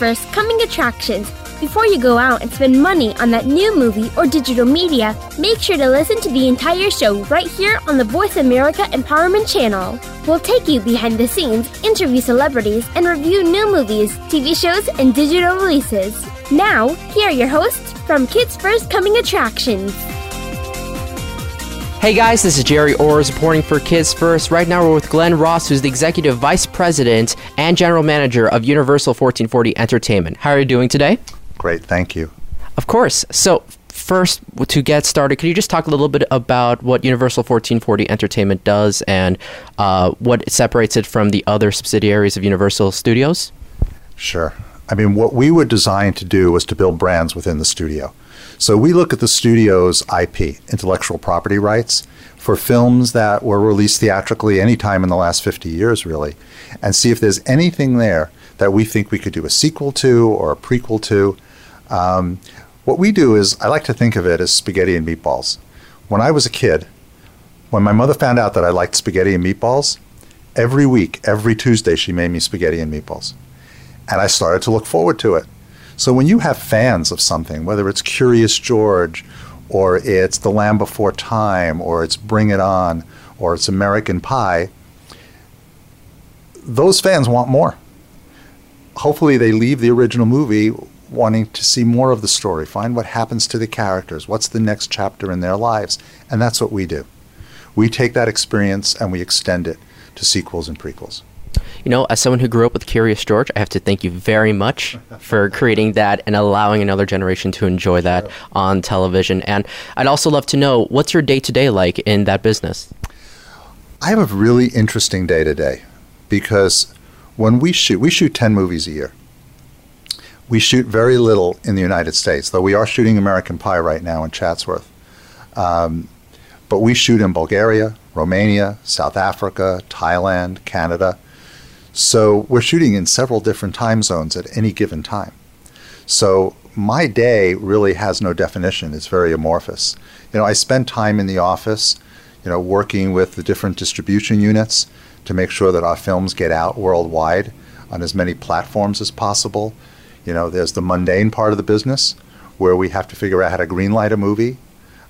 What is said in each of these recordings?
First coming attractions. Before you go out and spend money on that new movie or digital media, make sure to listen to the entire show right here on the Voice America Empowerment Channel. We'll take you behind the scenes, interview celebrities, and review new movies, TV shows, and digital releases. Now, here are your hosts from Kids First Coming Attractions. Hey guys, this is Jerry Orrs reporting for Kids First. Right now we're with Glenn Ross, who's the Executive Vice President and General Manager of Universal 1440 Entertainment. How are you doing today? Great, thank you. Of course. So, first, to get started, could you just talk a little bit about what Universal 1440 Entertainment does and uh, what separates it from the other subsidiaries of Universal Studios? Sure. I mean, what we were designed to do was to build brands within the studio. So we look at the studio's IP, intellectual property rights, for films that were released theatrically anytime in the last 50 years, really, and see if there's anything there that we think we could do a sequel to or a prequel to. Um, what we do is, I like to think of it as spaghetti and meatballs. When I was a kid, when my mother found out that I liked spaghetti and meatballs, every week, every Tuesday, she made me spaghetti and meatballs. And I started to look forward to it. So when you have fans of something, whether it's Curious George, or it's The Land Before Time, or it's Bring It On, or it's American Pie, those fans want more. Hopefully, they leave the original movie wanting to see more of the story, find what happens to the characters, what's the next chapter in their lives. And that's what we do. We take that experience and we extend it to sequels and prequels. You know, as someone who grew up with Curious George, I have to thank you very much for creating that and allowing another generation to enjoy that sure. on television. And I'd also love to know what's your day to day like in that business? I have a really interesting day to day because when we shoot, we shoot 10 movies a year. We shoot very little in the United States, though we are shooting American Pie right now in Chatsworth. Um, but we shoot in Bulgaria, Romania, South Africa, Thailand, Canada. So we're shooting in several different time zones at any given time. So my day really has no definition. It's very amorphous. You know, I spend time in the office, you know, working with the different distribution units to make sure that our films get out worldwide on as many platforms as possible. You know, there's the mundane part of the business where we have to figure out how to greenlight a movie,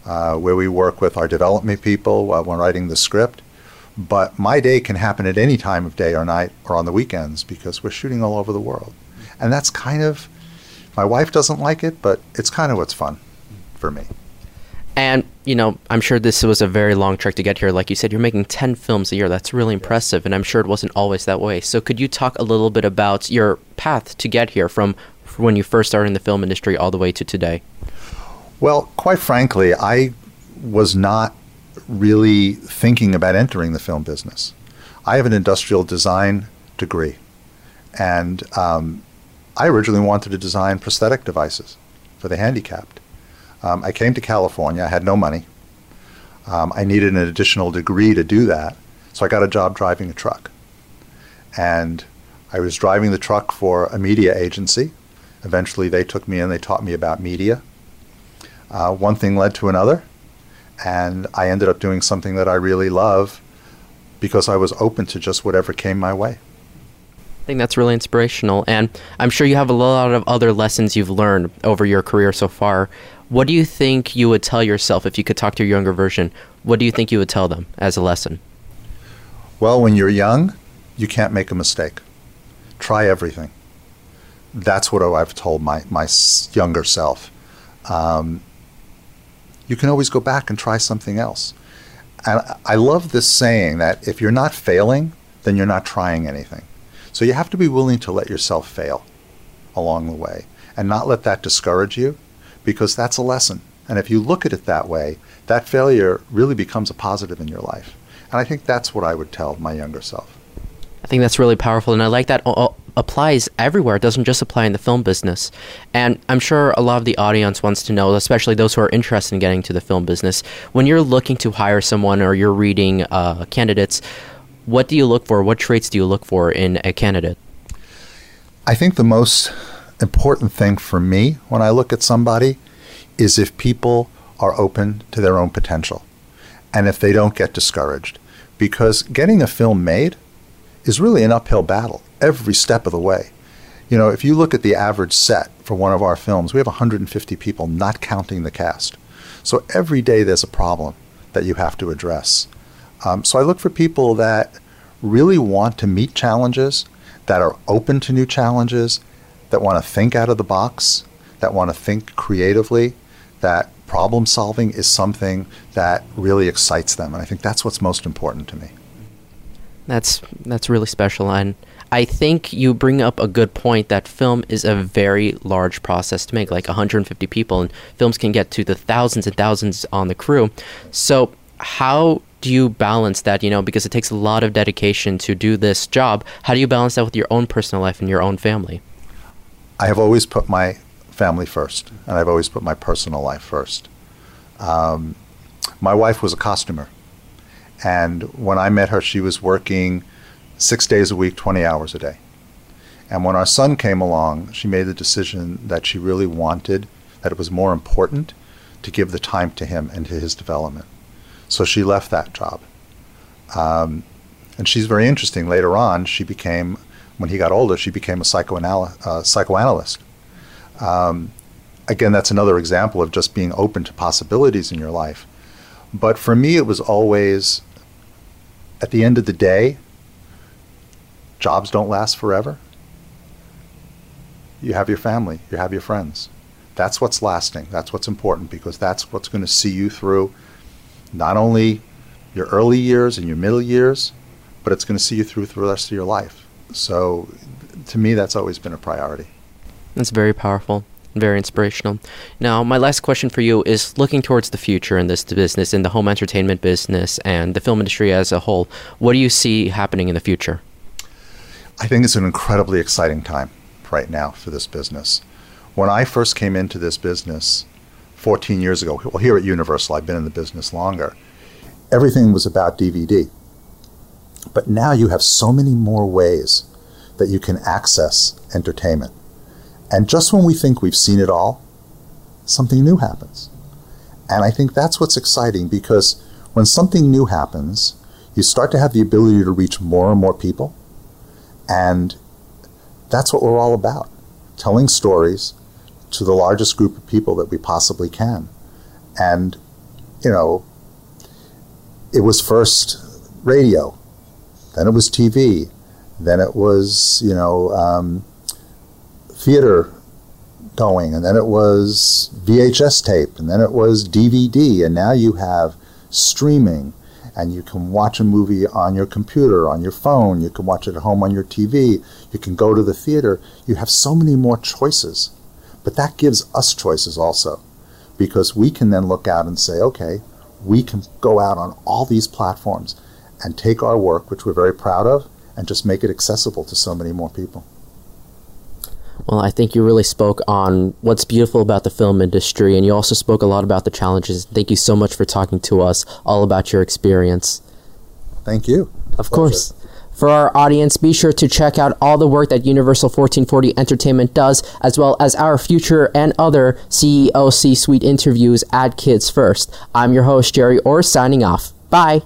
uh, where we work with our development people while we're writing the script. But my day can happen at any time of day or night or on the weekends because we're shooting all over the world. And that's kind of, my wife doesn't like it, but it's kind of what's fun for me. And, you know, I'm sure this was a very long trek to get here. Like you said, you're making 10 films a year. That's really impressive. And I'm sure it wasn't always that way. So could you talk a little bit about your path to get here from when you first started in the film industry all the way to today? Well, quite frankly, I was not really thinking about entering the film business. I have an industrial design degree, and um, I originally wanted to design prosthetic devices for the handicapped. Um, I came to California. I had no money. Um, I needed an additional degree to do that, so I got a job driving a truck. And I was driving the truck for a media agency. Eventually, they took me in. They taught me about media. Uh, one thing led to another, and I ended up doing something that I really love because I was open to just whatever came my way. I think that's really inspirational, and I'm sure you have a lot of other lessons you've learned over your career so far. What do you think you would tell yourself if you could talk to your younger version? What do you think you would tell them as a lesson? Well, when you're young, you can't make a mistake. Try everything. That's what I've told my, my younger self. Um, you can always go back and try something else. And I love this saying that if you're not failing, then you're not trying anything. So you have to be willing to let yourself fail along the way and not let that discourage you because that's a lesson. And if you look at it that way, that failure really becomes a positive in your life. And I think that's what I would tell my younger self. I think that's really powerful, and I like that applies everywhere. It doesn't just apply in the film business. And I'm sure a lot of the audience wants to know, especially those who are interested in getting to the film business, when you're looking to hire someone or you're reading uh, candidates, what do you look for? What traits do you look for in a candidate? I think the most important thing for me when I look at somebody is if people are open to their own potential and if they don't get discouraged. Because getting a film made is really an uphill battle every step of the way. You know, if you look at the average set for one of our films, we have 150 people, not counting the cast. So every day there's a problem that you have to address. Um, so I look for people that really want to meet challenges, that are open to new challenges, that want to think out of the box, that want to think creatively, that problem solving is something that really excites them. And I think that's what's most important to me. That's that's really special and I think you bring up a good point that film is a very large process to make, like 150 people, and films can get to the thousands and thousands on the crew. So, how do you balance that? You know, because it takes a lot of dedication to do this job. How do you balance that with your own personal life and your own family? I have always put my family first, and I've always put my personal life first. Um, my wife was a costumer, and when I met her, she was working six days a week, 20 hours a day. And when our son came along, she made the decision that she really wanted, that it was more important to give the time to him and to his development. So she left that job. Um, and she's very interesting. Later on, she became, when he got older, she became a psychoanal- uh, psychoanalyst. Um, again, that's another example of just being open to possibilities in your life. But for me, it was always, at the end of the day, jobs don't last forever. You have your family, you have your friends. That's what's lasting. That's what's important because that's what's going to see you through not only your early years and your middle years, but it's going to see you through the rest of your life. So to me, that's always been a priority. That's very powerful, very inspirational. Now, my last question for you is looking towards the future in this business, in the home entertainment business and the film industry as a whole. What do you see happening in the future? I think it's an incredibly exciting time right now for this business. When I first came into this business 14 years ago, well, here at Universal, I've been in the business longer, everything was about DVD. But now you have so many more ways that you can access entertainment. And just when we think we've seen it all, something new happens. And I think that's what's exciting because when something new happens, you start to have the ability to reach more and more people and that's what we're all about telling stories to the largest group of people that we possibly can. And, you know, it was first radio, then it was TV, then it was, you know, um, theater going, and then it was VHS tape, and then it was DVD, and now you have streaming and you can watch a movie on your computer, on your phone, you can watch it at home on your TV, you can go to the theater. You have so many more choices. But that gives us choices also, because we can then look out and say, okay, we can go out on all these platforms and take our work, which we're very proud of, and just make it accessible to so many more people. Well, I think you really spoke on what's beautiful about the film industry, and you also spoke a lot about the challenges. Thank you so much for talking to us all about your experience. Thank you. Of course. For our audience, be sure to check out all the work that Universal 1440 Entertainment does, as well as our future and other CEO C Suite interviews at Kids First. I'm your host, Jerry Orr, signing off. Bye.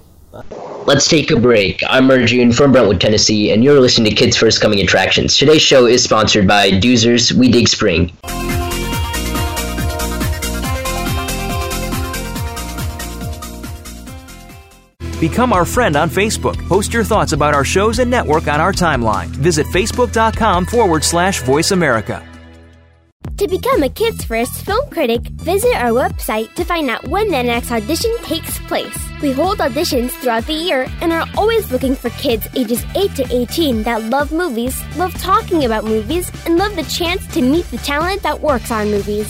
Let's take a break. I'm Arjun from Brentwood, Tennessee, and you're listening to Kids First Coming Attractions. Today's show is sponsored by Doozers We Dig Spring. Become our friend on Facebook. Post your thoughts about our shows and network on our timeline. Visit facebook.com forward slash voice America. To become a Kids First film critic, visit our website to find out when the next audition takes place. We hold auditions throughout the year and are always looking for kids ages 8 to 18 that love movies, love talking about movies, and love the chance to meet the talent that works on movies.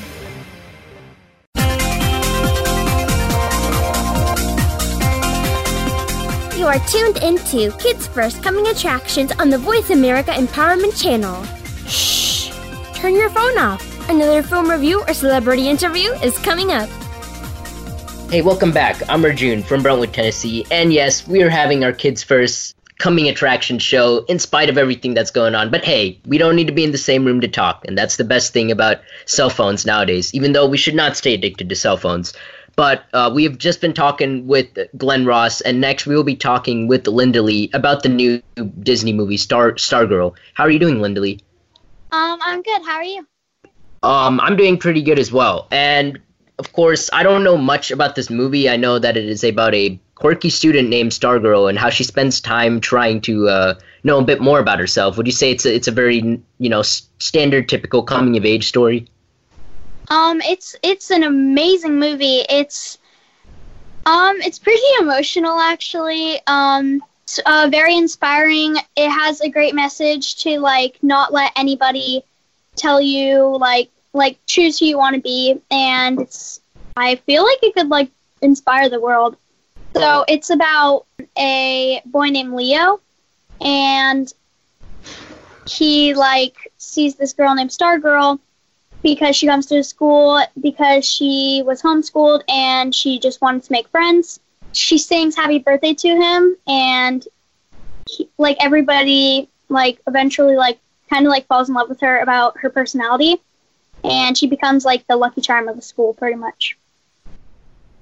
Are tuned into Kids First Coming Attractions on the Voice America Empowerment Channel. Shh! Turn your phone off. Another film review or celebrity interview is coming up. Hey, welcome back. I'm Arjun from Brentwood, Tennessee, and yes, we are having our Kids First coming attraction show in spite of everything that's going on. But hey, we don't need to be in the same room to talk, and that's the best thing about cell phones nowadays, even though we should not stay addicted to cell phones. But uh, we have just been talking with Glenn Ross, and next we will be talking with Lindalee about the new Disney movie Star Stargirl. How are you doing, Lindalee? Um, I'm good. How are you? Um, I'm doing pretty good as well. And of course, I don't know much about this movie. I know that it is about a quirky student named Stargirl and how she spends time trying to uh, know a bit more about herself. Would you say it's a, it's a very you know standard, typical coming of age story? Um, it's it's an amazing movie. It's um, it's pretty emotional actually. Um, it's, uh, very inspiring. It has a great message to like not let anybody tell you like like choose who you want to be, and it's I feel like it could like inspire the world. So it's about a boy named Leo, and he like sees this girl named Stargirl because she comes to school because she was homeschooled and she just wanted to make friends. She sings happy birthday to him and he, like everybody like eventually like kind of like falls in love with her about her personality and she becomes like the lucky charm of the school pretty much.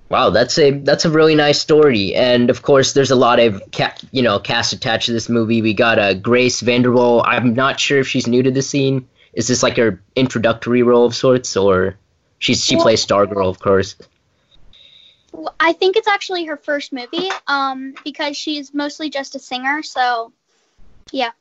Wow, that's a that's a really nice story, and of course, there's a lot of ca- you know cast attached to this movie. We got uh, Grace Vanderwaal. I'm not sure if she's new to the scene. Is this like her introductory role of sorts, or she's she Well- plays Stargirl, of course? I think it's actually her first movie um because she's mostly just a singer, so yeah.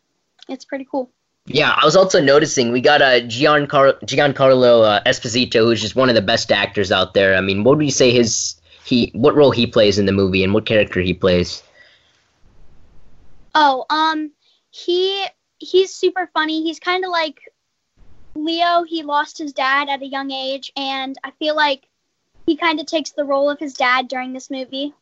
It's pretty cool. Yeah, I was also noticing we got a Giancar- Giancarlo uh, Esposito, who's just one of the best actors out there. I mean, what would you say his he what role he plays in the movie and what character he plays? Oh, um, he he's super funny. He's kind of like Leo. He lost his dad at a young age, and I feel like he kind of takes the role of his dad during this movie.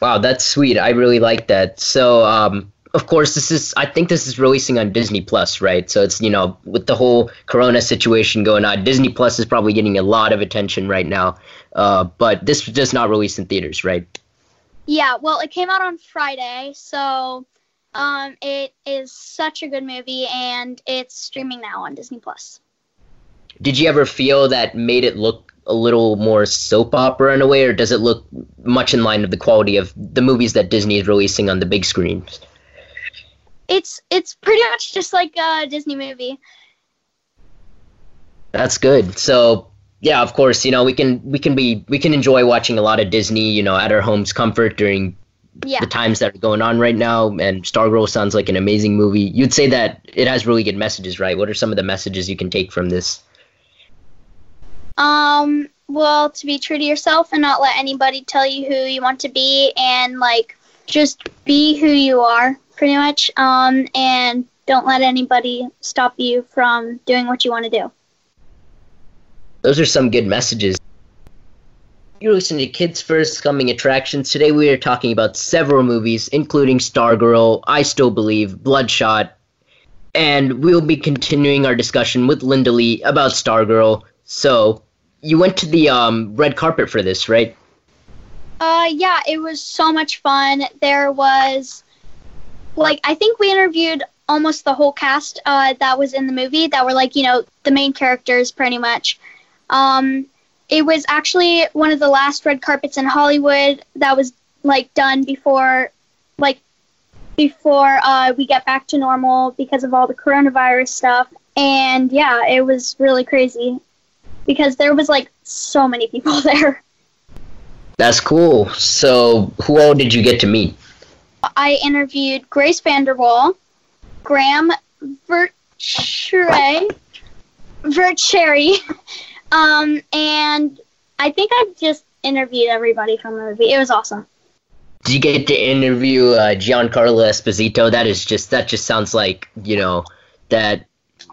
Wow, that's sweet. I really like that. So, um, of course, this is. I think this is releasing on Disney Plus, right? So it's you know with the whole Corona situation going on, Disney Plus is probably getting a lot of attention right now. Uh, but this was just not released in theaters, right? Yeah, well, it came out on Friday, so um, it is such a good movie, and it's streaming now on Disney Plus. Did you ever feel that made it look a little more soap opera in a way, or does it look much in line of the quality of the movies that Disney is releasing on the big screens? It's it's pretty much just like a Disney movie. That's good. So yeah, of course, you know we can we can be we can enjoy watching a lot of Disney, you know, at our home's comfort during Yeah. the times that are going on right now. And Stargirl sounds like an amazing movie. You'd say that it has really good messages, right? What are some of the messages you can take from this? Um, well, to be true to yourself and not let anybody tell you who you want to be and like just be who you are pretty much. Um, and don't let anybody stop you from doing what you want to do. Those are some good messages. You're listening to Kids First Coming Attractions. Today we are talking about several movies, including Stargirl, I Still Believe, Bloodshot, and we'll be continuing our discussion with Lindalee about Stargirl. So, you went to the um, red carpet for this, right? Uh, yeah, it was so much fun. There was, like, I think we interviewed almost the whole cast uh, that was in the movie that were, like, you know, the main characters pretty much. Um, it was actually one of the last red carpets in Hollywood that was, like, done before, like, before uh, we get back to normal because of all the coronavirus stuff. And yeah, it was really crazy because there was like so many people there. That's cool. So, who all did you get to meet? I interviewed Grace Vanderwaal, Graham Verchere, Verchere, um, and I think I just interviewed everybody from the movie. It was awesome. Did you get to interview uh, Giancarlo Esposito? That is just that just sounds like you know that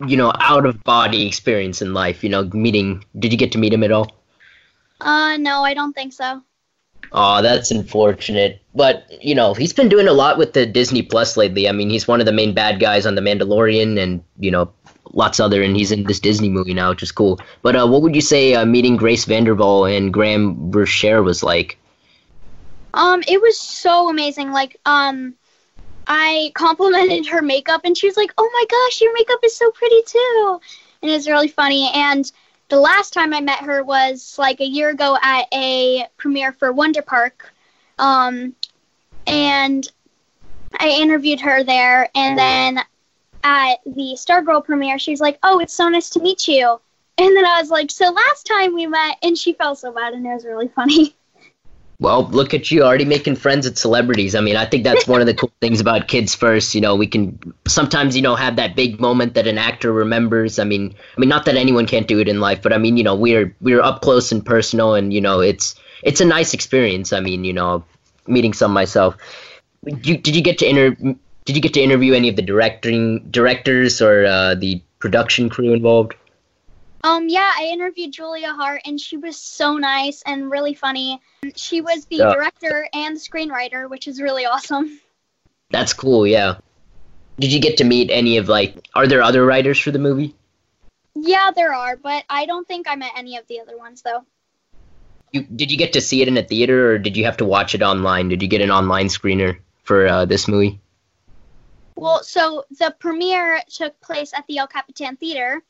you know out of body experience in life. You know, meeting. Did you get to meet him at all? Uh, no, I don't think so. Oh, that's unfortunate. But, you know, he's been doing a lot with the Disney Plus lately. I mean, he's one of the main bad guys on The Mandalorian and, you know, lots other, and he's in this Disney movie now, which is cool. But uh, what would you say uh, meeting Grace Vanderwaal and Graham Verchere was like? Um, it was so amazing. Like, um, I complimented her makeup, and she was like, "Oh my gosh, your makeup is so pretty too," and it was really funny. And the last time I met her was like a year ago at a premiere for Wonder Park. Um, and I interviewed her there. And then at the Stargirl premiere, she was like, Oh, it's so nice to meet you. And then I was like, So last time we met, and she felt so bad, and it was really funny. Well, look at you already making friends with celebrities. I mean, I think that's one of the cool things about Kids First. You know, we can sometimes, you know, have that big moment that an actor remembers. I mean, I mean, not that anyone can't do it in life, but I mean, you know, we're we're up close and personal, and you know, it's it's a nice experience. I mean, you know, meeting some myself. You, did you get to inter? Did you get to interview any of the directing directors or uh, the production crew involved? Um, yeah, I interviewed Julia Hart, and she was so nice and really funny. She was the Yeah. director and the screenwriter, which is really awesome. That's cool. Yeah. Did you get to meet any of like? Are there other writers for the movie? Yeah, there are, but I don't think I met any of the other ones though. You did you get to see it in a theater or did you have to watch it online? Did you get an online screener for uh, this movie? Well, so the premiere took place at the El Capitan Theater.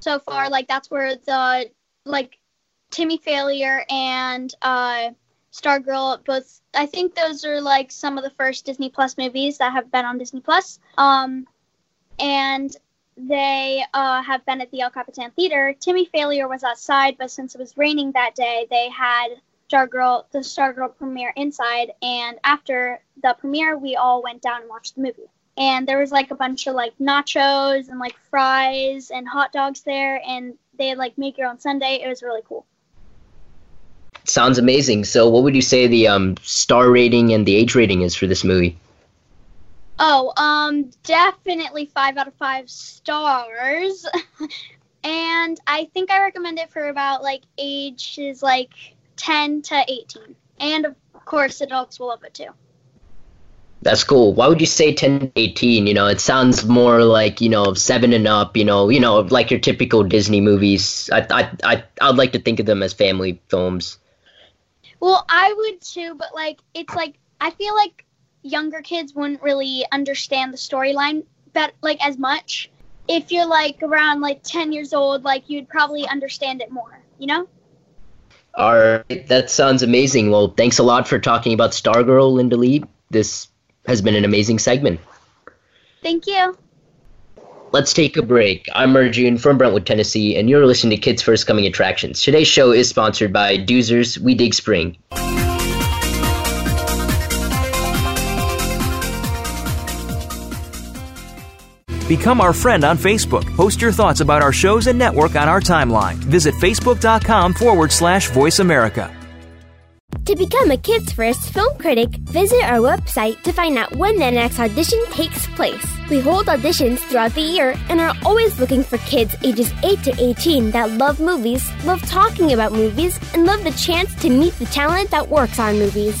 So far, like that's where the like Timmy Failure and uh, Stargirl both. I think those are like some of the first Disney Plus movies that have been on Disney Plus. Um, and they uh, have been at the El Capitan Theater. Timmy Failure was outside, but since it was raining that day, they had Stargirl the Stargirl premiere inside. And after the premiere, we all went down and watched the movie and there was like a bunch of like nachos and like fries and hot dogs there and they had like make your own sundae. It was really cool. Sounds amazing. So, what would you say the um, star rating and the age rating is for this movie? oh um definitely five out of five stars. And i think i recommend it for about like ages like 10 to 18 and of course adults will love it too That's cool. Why would you say 10 to 18? You know, it sounds more like, you know, 7 and up, you know, you know, like your typical Disney movies. I I I I'd like to think of them as family films. Well, I would too, but like it's like I feel like younger kids wouldn't really understand the storyline but like as much. If you're like around like 10 years old, like you'd probably understand it more, you know? All right, that sounds amazing. Well, thanks a lot for talking about Stargirl, Lindalee. This has been an amazing segment. Thank you. Let's take a break. I'm Arjun from Brentwood, Tennessee, and you're listening to Kids First Coming Attractions. Today's show is sponsored by Doozers We Dig Spring. Become our friend on Facebook. Post your thoughts about our shows and network on our timeline. Visit facebook.com forward slash voice America. To become a Kids First film critic, visit our website to find out when the next audition takes place. We hold auditions throughout the year and are always looking for kids ages 8 to 18 that love movies, love talking about movies, and love the chance to meet the talent that works on movies.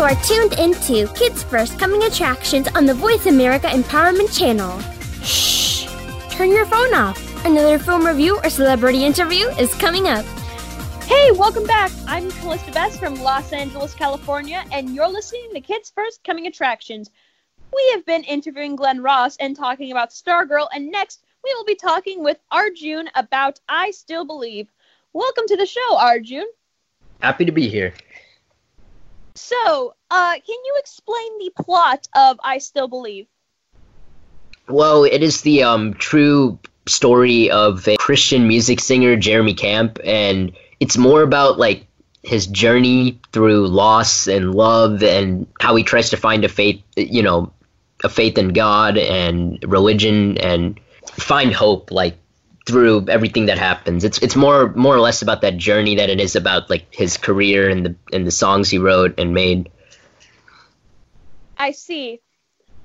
You are tuned into Kids First Coming Attractions on the Voice America Empowerment Channel. Shh! Turn your phone off. Another film review or celebrity interview is coming up. Hey, welcome back. I'm Calista Best from Los Angeles, California, and you're listening to Kids First Coming Attractions. We have been interviewing Glenn Ross and talking about Stargirl, and next we will be talking with Arjun about I Still Believe. Welcome to the show, Arjun. Happy to be here. So, uh, can you explain the plot of I Still Believe? Well, it is the um, true story of a Christian music singer, Jeremy Camp, and it's more about like his journey through loss and love and how he tries to find a faith, you know, a faith in God and religion and find hope like through everything that happens. It's it's more more or less about that journey than it is about like his career and the and the songs he wrote and made. I see.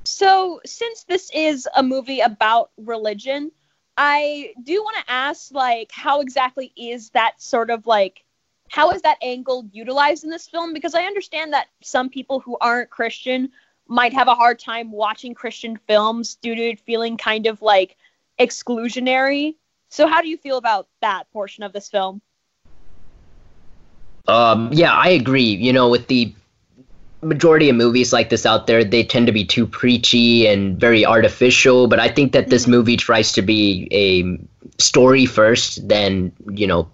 So, since this is a movie about religion, I do want to ask like how exactly is that sort of like how is that angle utilized in this film because I understand that some people who aren't Christian might have a hard time watching Christian films due to feeling kind of like exclusionary. So how do you feel about that portion of this film? Um, yeah, I agree. You know, with the majority of movies like this out there, they tend to be too preachy and very artificial. But I think that this movie tries to be a story first, then you know,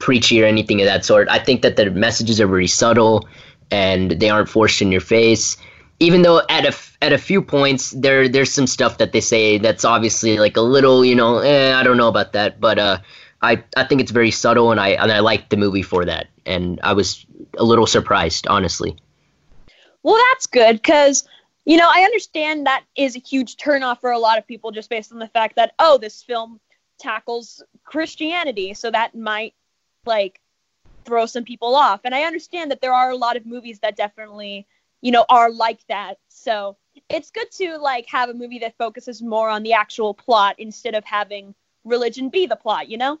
preachy or anything of that sort. I think that the messages are very subtle and they aren't forced in your face. Even though at a at a few points there there's some stuff that they say that's obviously like a little you know eh, I don't know about that, but uh, I I think it's very subtle and I and I like the movie for that. And I was a little surprised, honestly. Well, that's good because you know I understand that is a huge turnoff for a lot of people just based on the fact that oh this film tackles Christianity, so that might like throw some people off. And I understand that there are a lot of movies that definitely you know are like that. So it's good to like have a movie that focuses more on the actual plot instead of having religion be the plot. You know.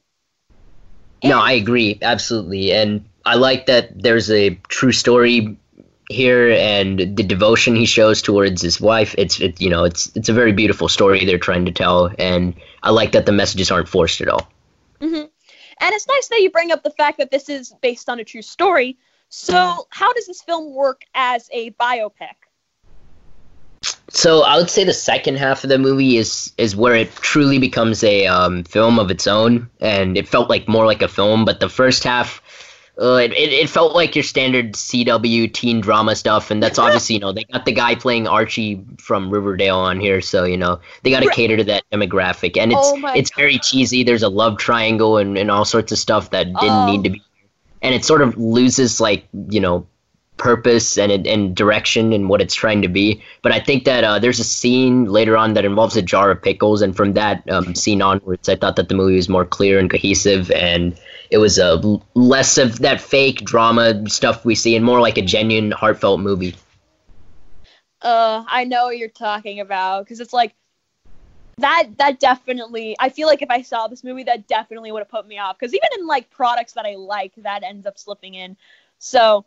And- no, I agree absolutely, and I like that there's a true story here and the devotion he shows towards his wife it's it, you know it's it's a very beautiful story they're trying to tell and i like that the messages aren't forced at all mm-hmm. and it's nice that you bring up the fact that this is based on a true story so how does this film work as a biopic? So i would say the second half of the movie is is where it truly becomes a um, film of its own. And it felt like more like a film but the first half uh, it, it, it felt like your standard CW teen drama stuff, and that's obviously you know they got the guy playing Archie from Riverdale on here, so you know they got to cater to that demographic, and it's Oh it's very cheesy. There's a love triangle and, and all sorts of stuff that didn't Oh. need to be, and it sort of loses like you know purpose and and direction and what it's trying to be. But I think that uh, there's a scene later on that involves a jar of pickles, and from that um, scene onwards, I thought that the movie was more clear and cohesive, and it was uh, less of that fake drama stuff we see, and more like a genuine, heartfelt movie. uh i know what you're talking about because it's like that that definitely I feel like if I saw this movie that definitely would have put me off because even in like products that I like that ends up slipping in. So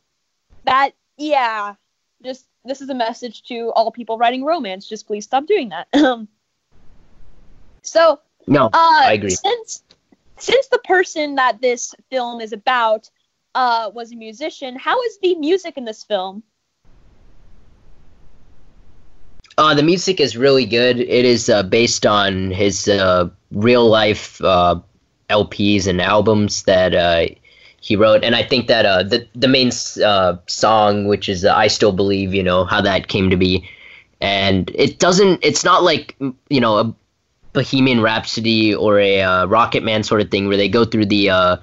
that yeah, just this is a message to all people writing romance. Just please stop doing that. so no, uh, I agree. Since since the person that this film is about uh, was a musician, how is the music in this film? Uh, the music is really good. It is uh, based on his uh, real life uh, LPs and albums that uh, he wrote, and I think that uh, the the main song, which is "I Still Believe," you know how that came to be, and it doesn't. It's not like you know a Bohemian Rhapsody or a uh, Rocket Man sort of thing where they go through the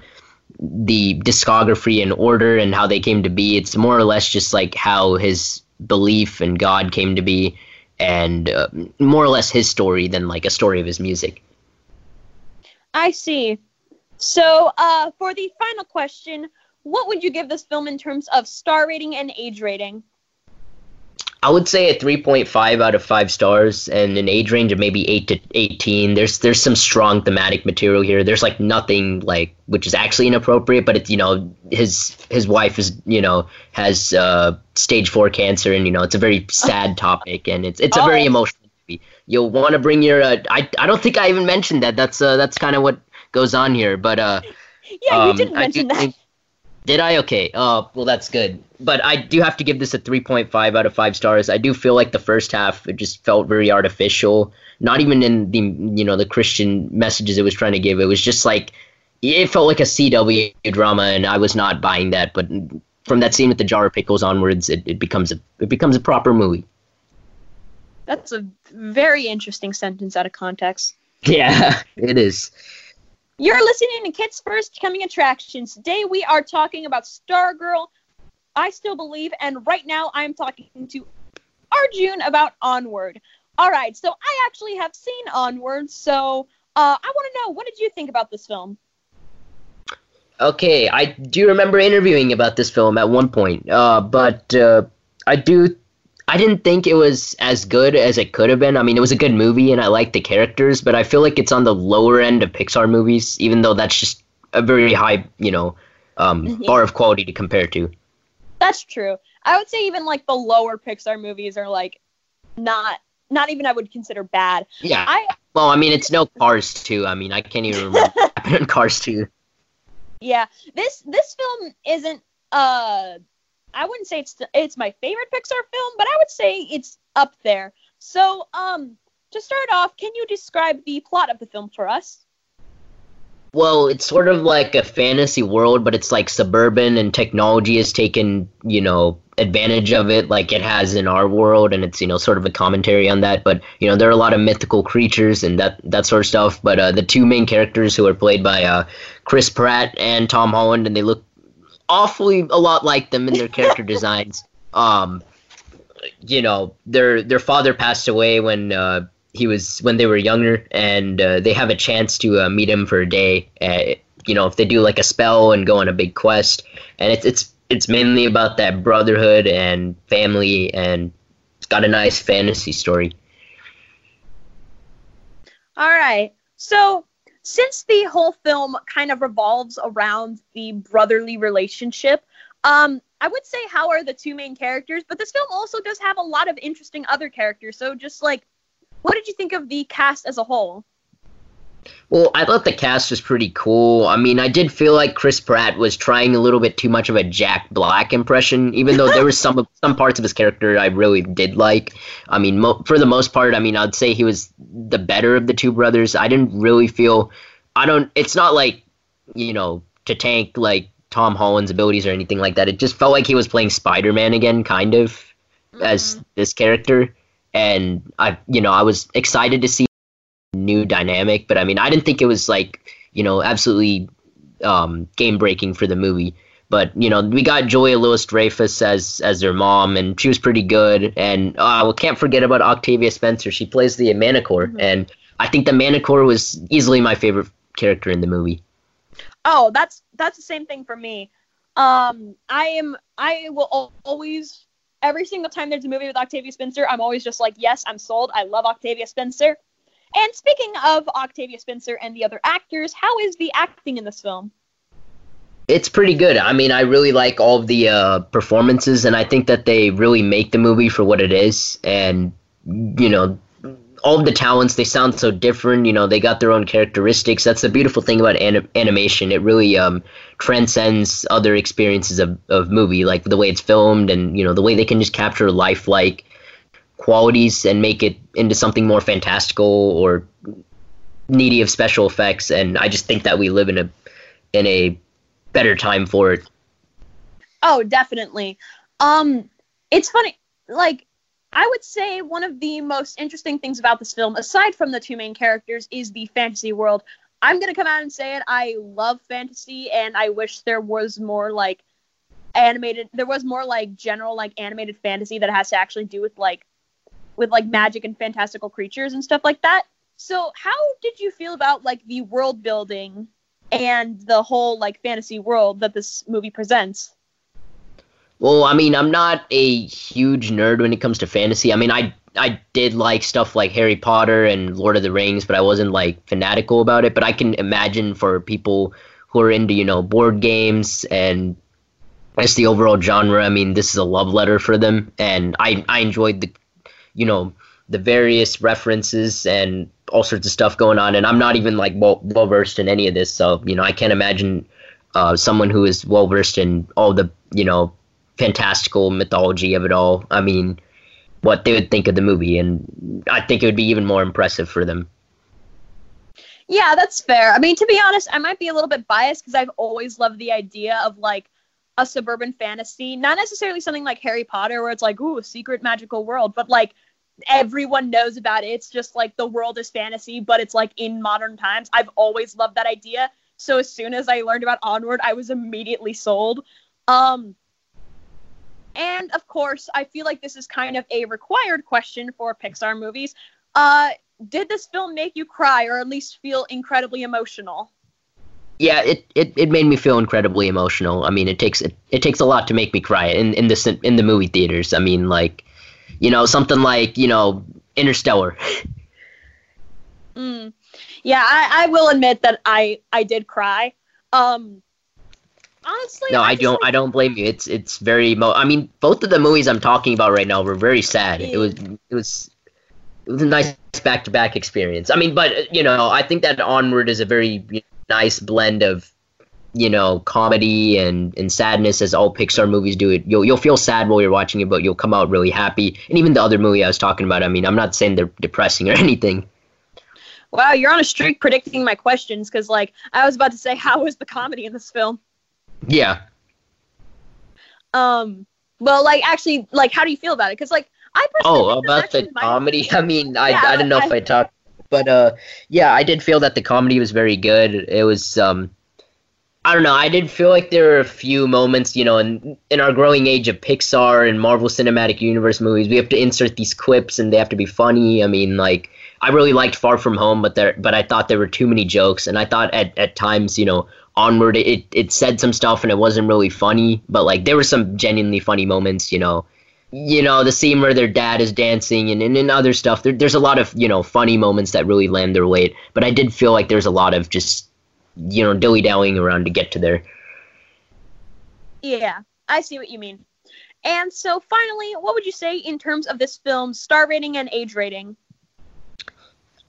the discography in order and how they came to be. It's more or less just like how his belief in God came to be, and uh, more or less his story than like a story of his music. I see. So, uh, for the final question, what would you give this film in terms of star rating and age rating? I would say a 3.5 out of 5 stars and an age range of maybe 8 to 18. There's there's some strong thematic material here. There's like nothing like which is actually inappropriate, but it's you know his his wife is, you know, has uh, stage 4 cancer and you know, it's a very sad topic and it's it's a very Oh. emotional movie. You'll want to bring your uh, I I don't think I even mentioned that. That's uh, that's kind of what goes on here, but uh Yeah, you um, didn't mention that. think- did I? Okay. Uh, well, that's good. But I do have to give this a 3.5 out of 5 stars. I do feel like the first half, it just felt very artificial. Not even in the, you know, the Christian messages it was trying to give. It was just like, it felt like a CW drama, and I was not buying that. But from that scene with the jar of pickles onwards, it, it becomes a it becomes a proper movie. That's a very interesting sentence out of context. Yeah, it is. You're listening to Kids First Coming Attractions. Today we are talking about Stargirl, I Still Believe, and right now I'm talking to Arjun about Onward. All right, so I actually have seen Onward, so uh, I want to know what did you think about this film? Okay, I do remember interviewing about this film at one point, uh, but uh, I do. I didn't think it was as good as it could have been. I mean, it was a good movie, and I liked the characters, but I feel like it's on the lower end of Pixar movies, even though that's just a very high, you know, um, Mhm. bar of quality to compare to. That's true. I would say even like the lower Pixar movies are like not not even I would consider bad. Yeah. I Well, I mean, it's no Cars 2. I mean, I can't even remember what happened in Cars 2. Yeah, this this film isn't. Uh, I wouldn't say it's it's my favorite Pixar film, but I would say it's up there. So, um, to start off, can you describe the plot of the film for us? Well, it's sort of like a fantasy world, but it's like suburban and technology has taken, you know, advantage of it like it has in our world and it's, you know, sort of a commentary on that. But, you know, there are a lot of mythical creatures and that that sort of stuff. But uh, the two main characters who are played by uh, Chris Pratt and Tom Holland and they look awfully a lot like them in their character designs. Um you know, their their father passed away when uh he was when they were younger, and uh, they have a chance to uh, meet him for a day. Uh, you know, if they do like a spell and go on a big quest, and it's it's it's mainly about that brotherhood and family, and it's got a nice fantasy story. All right. So, since the whole film kind of revolves around the brotherly relationship, um, I would say how are the two main characters, but this film also does have a lot of interesting other characters. So, just like, what did you think of the cast as a whole? Well, I thought the cast was pretty cool. I mean, I did feel like Chris Pratt was trying a little bit too much of a Jack Black impression, even though there was some some parts of his character I really did like. I mean, mo- for the most part, I mean, I'd say he was the better of the two brothers. I didn't really feel. I don't. It's not like you know to tank like Tom Holland's abilities or anything like that. It just felt like he was playing Spider Man again, kind of, as mm-hmm. this character. And I, you know, I was excited to see new dynamic, but I mean, I didn't think it was like, you know, absolutely um, game breaking for the movie. But you know, we got Julia Louis Dreyfus as as their mom, and she was pretty good. And uh, we can't forget about Octavia Spencer. She plays the Manticore, and I think the Manticore was easily my favorite character in the movie. Oh, that's that's the same thing for me. Um, I am I will always every single time there's a movie with Octavia Spencer, I'm always just like, yes, I'm sold. I love Octavia Spencer. And speaking of Octavia Spencer and the other actors, how is the acting in this film? It's pretty good. I mean, I really like all of the uh, performances, and I think that they really make the movie for what it is. And you know, all of the talents they sound so different. You know, they got their own characteristics. That's the beautiful thing about anim- animation. It really um, transcends other experiences of of movie, like the way it's filmed, and you know, the way they can just capture lifelike qualities and make it into something more fantastical or needy of special effects. And I just think that we live in a in a better time for it. Oh, definitely. Um, it's funny. Like, I would say one of the most interesting things about this film, aside from the two main characters, is the fantasy world. I'm gonna come out and say it. I love fantasy, and I wish there was more like animated. There was more like general like animated fantasy that has to actually do with like with like magic and fantastical creatures and stuff like that. So, how did you feel about like the world building and the whole like fantasy world that this movie presents? Well, I mean, I'm not a huge nerd when it comes to fantasy. I mean, I I did like stuff like Harry Potter and Lord of the Rings, but I wasn't like fanatical about it. But I can imagine for people who are into, you know, board games and just the overall genre, I mean, this is a love letter for them. And I, I enjoyed the, you know, the various references and all sorts of stuff going on. And I'm not even like well, well versed in any of this. So, you know, I can't imagine uh, someone who is well versed in all the, you know, fantastical mythology of it all. I mean, what they would think of the movie, and I think it would be even more impressive for them. Yeah, that's fair. I mean, to be honest, I might be a little bit biased because I've always loved the idea of like a suburban fantasy, not necessarily something like Harry Potter where it's like, ooh, a secret magical world, but like everyone knows about it. It's just like the world is fantasy, but it's like in modern times. I've always loved that idea. So as soon as I learned about Onward, I was immediately sold. Um, and of course, I feel like this is kind of a required question for Pixar movies. Uh, did this film make you cry or at least feel incredibly emotional? Yeah, it, it, it made me feel incredibly emotional. I mean, it takes it, it takes a lot to make me cry in in the in the movie theaters. I mean, like, you know, something like you know Interstellar. mm. Yeah, I, I will admit that I I did cry. Um, honestly, no, I, I don't. Like, I don't blame you. It's it's very. Mo- I mean, both of the movies I'm talking about right now were very sad. Yeah. It was it was it was a nice back to back experience. I mean, but you know, I think that Onward is a very nice blend of you know comedy and and sadness as all Pixar movies do. It you'll you'll feel sad while you're watching it, but you'll come out really happy. And even the other movie I was talking about. I mean, I'm not saying they're depressing or anything. Wow, you're on a streak predicting my questions because, like, I was about to say, how was the comedy in this film? Yeah. Um. Well, like actually, like, how do you feel about it? Because, like, I personally oh about the comedy. I mean, I yeah, I don't know I, if I talked, but uh, yeah, I did feel that the comedy was very good. It was um. I don't know. I did feel like there were a few moments, you know, in in our growing age of Pixar and Marvel Cinematic Universe movies, we have to insert these clips and they have to be funny. I mean, like I really liked Far From Home, but there, but I thought there were too many jokes, and I thought at, at times, you know, onward it, it said some stuff and it wasn't really funny but like there were some genuinely funny moments you know you know the scene where their dad is dancing and, and, and other stuff there, there's a lot of you know funny moments that really land their weight but i did feel like there's a lot of just you know dilly dallying around to get to there yeah i see what you mean and so finally what would you say in terms of this film's star rating and age rating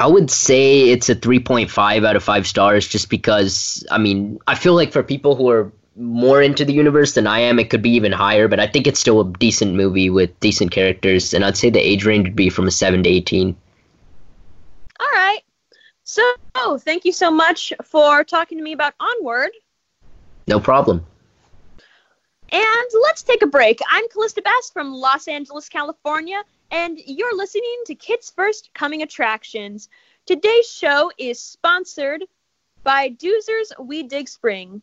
I would say it's a 3.5 out of 5 stars just because, I mean, I feel like for people who are more into the universe than I am, it could be even higher, but I think it's still a decent movie with decent characters, and I'd say the age range would be from a 7 to 18. All right. So, thank you so much for talking to me about Onward. No problem. And let's take a break. I'm Calista Bass from Los Angeles, California and you're listening to Kids First Coming Attractions. Today's show is sponsored by Doozer's We Dig Spring.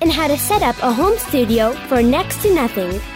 and how to set up a home studio for next to nothing.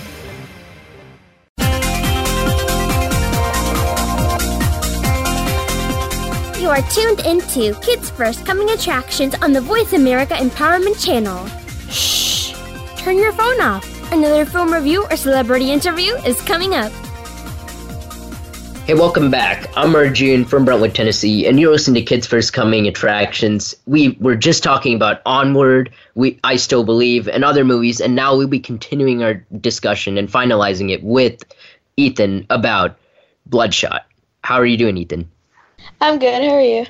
Are tuned into Kids First Coming Attractions on the Voice America Empowerment Channel. Shh! Turn your phone off. Another film review or celebrity interview is coming up. Hey, welcome back. I'm Arjun from Brentwood, Tennessee, and you're listening to Kids First Coming Attractions. We were just talking about Onward, we I Still Believe, and other movies, and now we'll be continuing our discussion and finalizing it with Ethan about Bloodshot. How are you doing, Ethan? I'm good. How are you?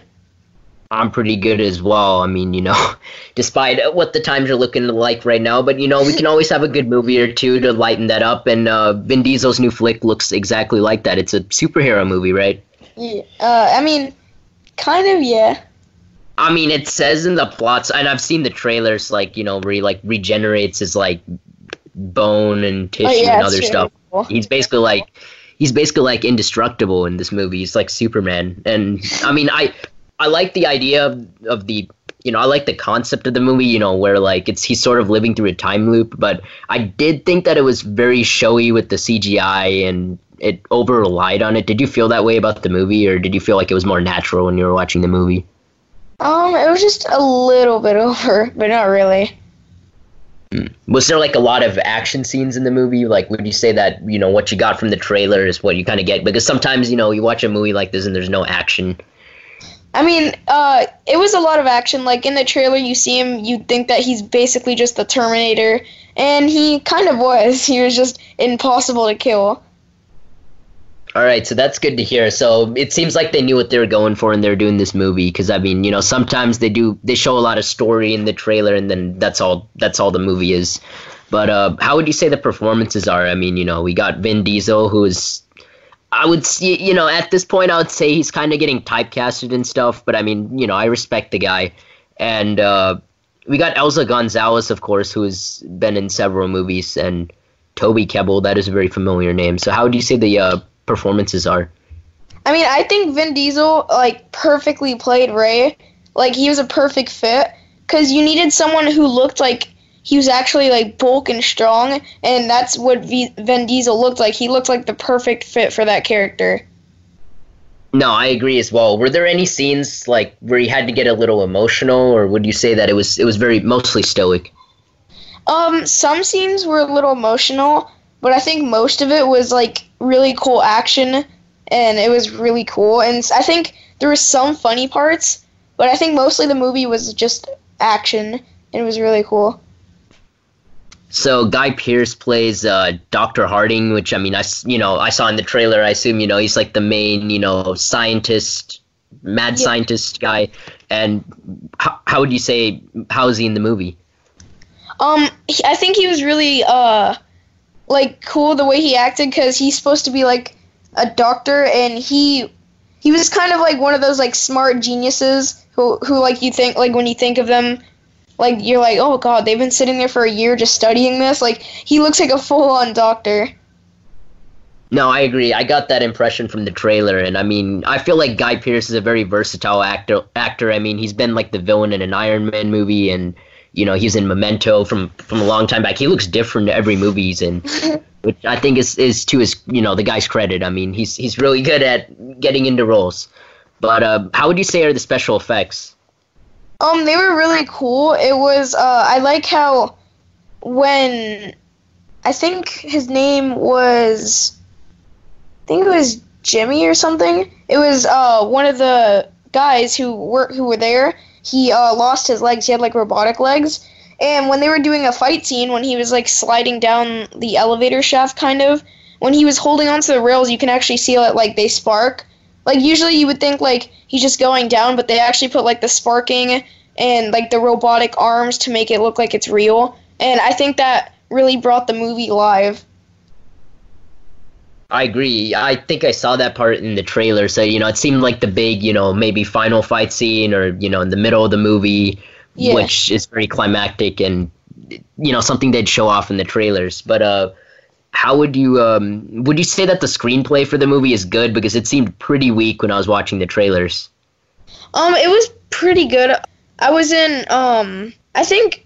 I'm pretty good as well. I mean, you know, despite what the times are looking like right now, but you know, we can always have a good movie or two to lighten that up. And uh, Vin Diesel's new flick looks exactly like that. It's a superhero movie, right? Yeah. Uh, I mean, kind of, yeah. I mean, it says in the plots, and I've seen the trailers, like you know, where he like regenerates his like bone and tissue Oh, yeah, and other stuff. cool. He's basically like he's basically like indestructible in this movie. He's like Superman, and I mean, I I like the idea of, of the you know I like the concept of the movie. You know, where like it's he's sort of living through a time loop, but I did think that it was very showy with the CGI and it over relied on it. Did you feel that way about the movie, or did you feel like it was more natural when you were watching the movie? Um, it was just a little bit over, but not really. Was there like a lot of action scenes in the movie? Like, would you say that you know what you got from the trailer is what you kind of get? Because sometimes you know you watch a movie like this and there's no action. I mean, uh, it was a lot of action. Like in the trailer, you see him, you think that he's basically just the Terminator, and he kind of was. He was just impossible to kill. All right, so that's good to hear. So it seems like they knew what they were going for and they're doing this movie because I mean, you know, sometimes they do they show a lot of story in the trailer and then that's all that's all the movie is. But uh, how would you say the performances are? I mean, you know, we got Vin Diesel who is I would see, you know, at this point I would say he's kind of getting typecasted and stuff, but I mean, you know, I respect the guy. And uh, we got Eiza Gonzalez, of course, who has been in several movies, and Toby Kebbell, that is a very familiar name. So how would you say the uh, performances are? I mean, I think Vin Diesel like perfectly played Ray. Like he was a perfect fit because you needed someone who looked like he was actually like bulk and strong, and that's what v- Vin Diesel looked like. He looked like the perfect fit for that character. No, I agree as well. Were there any scenes like where you had to get a little emotional, or would you say that it was it was very mostly stoic? Um, some scenes were a little emotional, but I think most of it was like really cool action, and it was really cool. And I think there were some funny parts, but I think mostly the movie was just action, and it was really cool. So Guy Pearce plays uh, Doctor Harding, which I mean, I you know I saw in the trailer. I assume you know he's like the main you know scientist, mad Yeah. scientist guy. And how, how would you say how is he in the movie? Um, he- I think he was really uh, like cool the way he acted because he's supposed to be like a doctor, and he he was kind of like one of those like smart geniuses who who like you think like when you think of them, like you're like oh god they've been sitting there for a year just studying this. Like he looks like a full on doctor. No, I agree. I got that impression from the trailer, and I mean, I feel like Guy Pearce is a very versatile actor. Actor. I mean, he's been like the villain in an Iron Man movie, and you know, he's in Memento from from a long time back. He looks different to every movie he's in, which I think is is to his you know the guy's credit. I mean, he's he's really good at getting into roles. But uh, how would you say are the special effects? Um, they were really cool. It was uh, I like how when I think his name was I think it was Jimmy or something. It was uh one of the guys who were who were there. He uh, lost his legs. He had like robotic legs. And when they were doing a fight scene, when he was like sliding down the elevator shaft, kind of, when he was holding onto the rails, you can actually see it like they spark. Like usually you would think like he's just going down, but they actually put like the sparking and like the robotic arms to make it look like it's real. And I think that really brought the movie live. I agree. I think I saw that part in the trailer. So, you know, it seemed like the big, you know, maybe final fight scene or, you know, in the middle of the movie, yeah. which is very climactic and, you know, something they'd show off in the trailers. But, uh, how would you um would you say that the screenplay for the movie is good because it seemed pretty weak when I was watching the trailers? Um it was pretty good. I was in um I think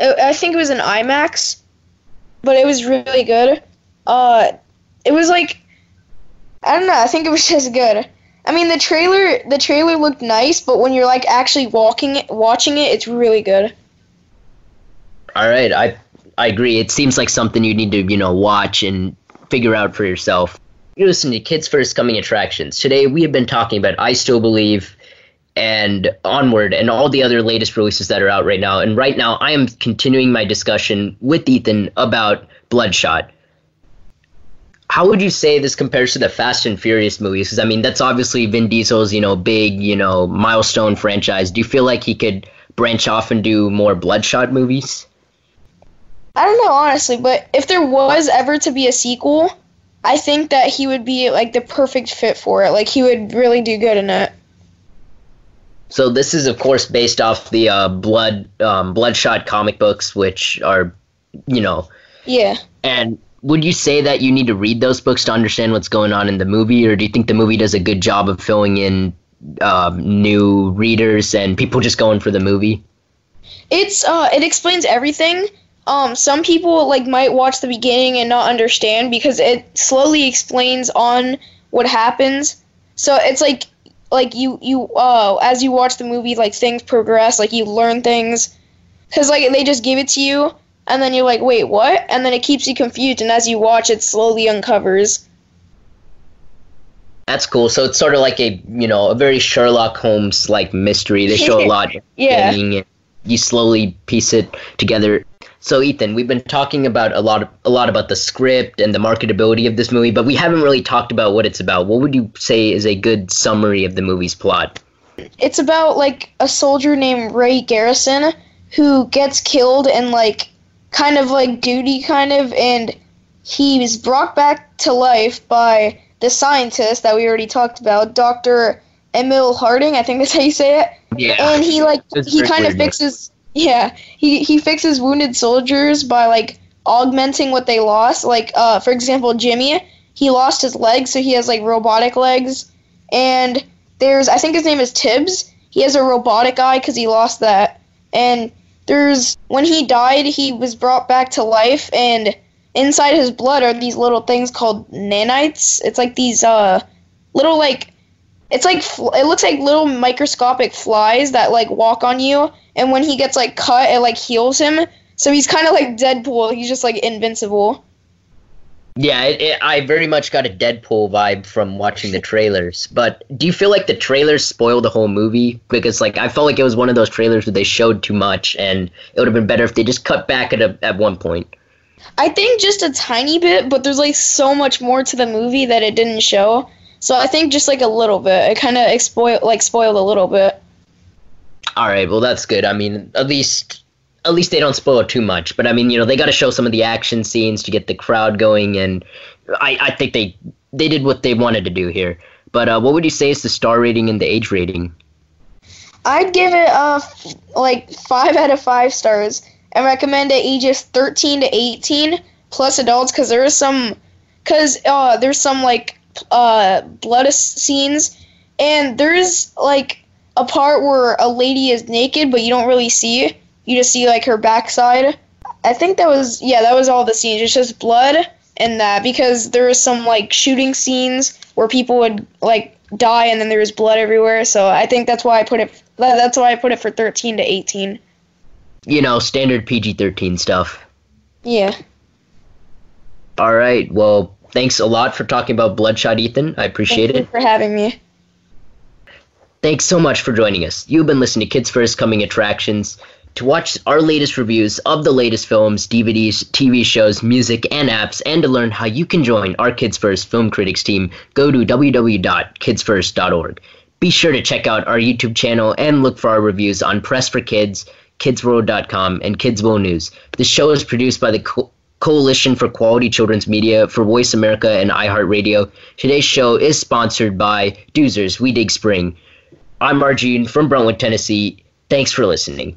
I think it was an IMAX, but it was really good. Uh it was like I don't know. I think it was just good. I mean, the trailer the trailer looked nice, but when you're like actually walking it, watching it, it's really good. All right, I I agree. It seems like something you need to you know watch and figure out for yourself. You're listening to Kids First Coming Attractions. Today we have been talking about I Still Believe and Onward and all the other latest releases that are out right now. And right now I am continuing my discussion with Ethan about Bloodshot how would you say this compares to the Fast and Furious movies? Because I mean, that's obviously Vin Diesel's you know big you know milestone franchise. Do you feel like he could branch off and do more Bloodshot movies? I don't know honestly, but if there was ever to be a sequel, I think that he would be like the perfect fit for it. Like he would really do good in it. So this is of course based off the uh, Blood um, Bloodshot comic books, which are, you know, yeah. And would you say that you need to read those books to understand what's going on in the movie, or do you think the movie does a good job of filling in um, new readers and people just going for the movie? It's uh, it explains everything. Um, some people like might watch the beginning and not understand because it slowly explains on what happens. So it's like like you you uh as you watch the movie like things progress like you learn things because like they just give it to you and then you're like, wait, what? And then it keeps you confused, and as you watch, it slowly uncovers. That's cool. So it's sort of like a you know a very Sherlock Holmes like mystery. They show a lot. yeah. you slowly piece it together. So Ethan, we've been talking about a lot of, a lot about the script and the marketability of this movie, but we haven't really talked about what it's about. What would you say is a good summary of the movie's plot? It's about like a soldier named Ray Garrison who gets killed in like kind of like duty, kind of, and he was brought back to life by the scientist that we already talked about, Doctor Emil Harding. I think that's how you say it. Yeah. And he like he kind of fixes. Yeah, he he fixes wounded soldiers by like augmenting what they lost. Like, uh, for example, Jimmy, he lost his legs, so he has like robotic legs. And there's, I think his name is Tibbs. He has a robotic eye because he lost that. And there's when he died, he was brought back to life, and inside his blood are these little things called nanites. It's like these uh little like it's like it looks like little microscopic flies that like walk on you, and when he gets like cut, it like heals him. So he's kind of like Deadpool. He's just like invincible. Yeah, it, it, I very much got a Deadpool vibe from watching the trailers. But do you feel like the trailers spoiled the whole movie? Because like I felt like it was one of those trailers where they showed too much, and it would have been better if they just cut back at a, at one point. I think just a tiny bit, but there's like so much more to the movie that it didn't show. So I think just like a little bit, it kind of spoiled like spoiled a little bit. All right, well that's good. I mean, at least at least they don't spoil too much. But I mean, you know, they got to show some of the action scenes to get the crowd going, and I, I think they they did what they wanted to do here. But uh, what would you say is the star rating and the age rating? I'd give it uh like five out of five stars and recommend it ages 13 to 18 plus adults because there is some because uh, there's some like uh, blood scenes, and there's like a part where a lady is naked, but you don't really see. You just see like her backside. I think that was yeah, that was all the scenes. It's just blood and that because there was some like shooting scenes where people would like die and then there was blood everywhere. So I think that's why I put it. That's why I put it for 13 to 18. You know, standard PG-13 stuff. Yeah. All right. Well, thanks a lot for talking about Bloodshot, Ethan. I appreciate Thank it. for having me. Thanks so much for joining us. You've been listening to Kids First Coming Attractions. To watch our latest reviews of the latest films, DVDs, TV shows, music, and apps, and to learn how you can join our Kids First Film Critics team, go to www.kidsfirst.org. Be sure to check out our YouTube channel and look for our reviews on Press for Kids, Kidzworld.com, and Kidsville News. The show is produced by the Co- Coalition for Quality Children's Media for Voice America and iHeartRadio. Today's show is sponsored by Doozers We Dig Spring. I'm Arjun from Brentwood, Tennessee. Thanks for listening.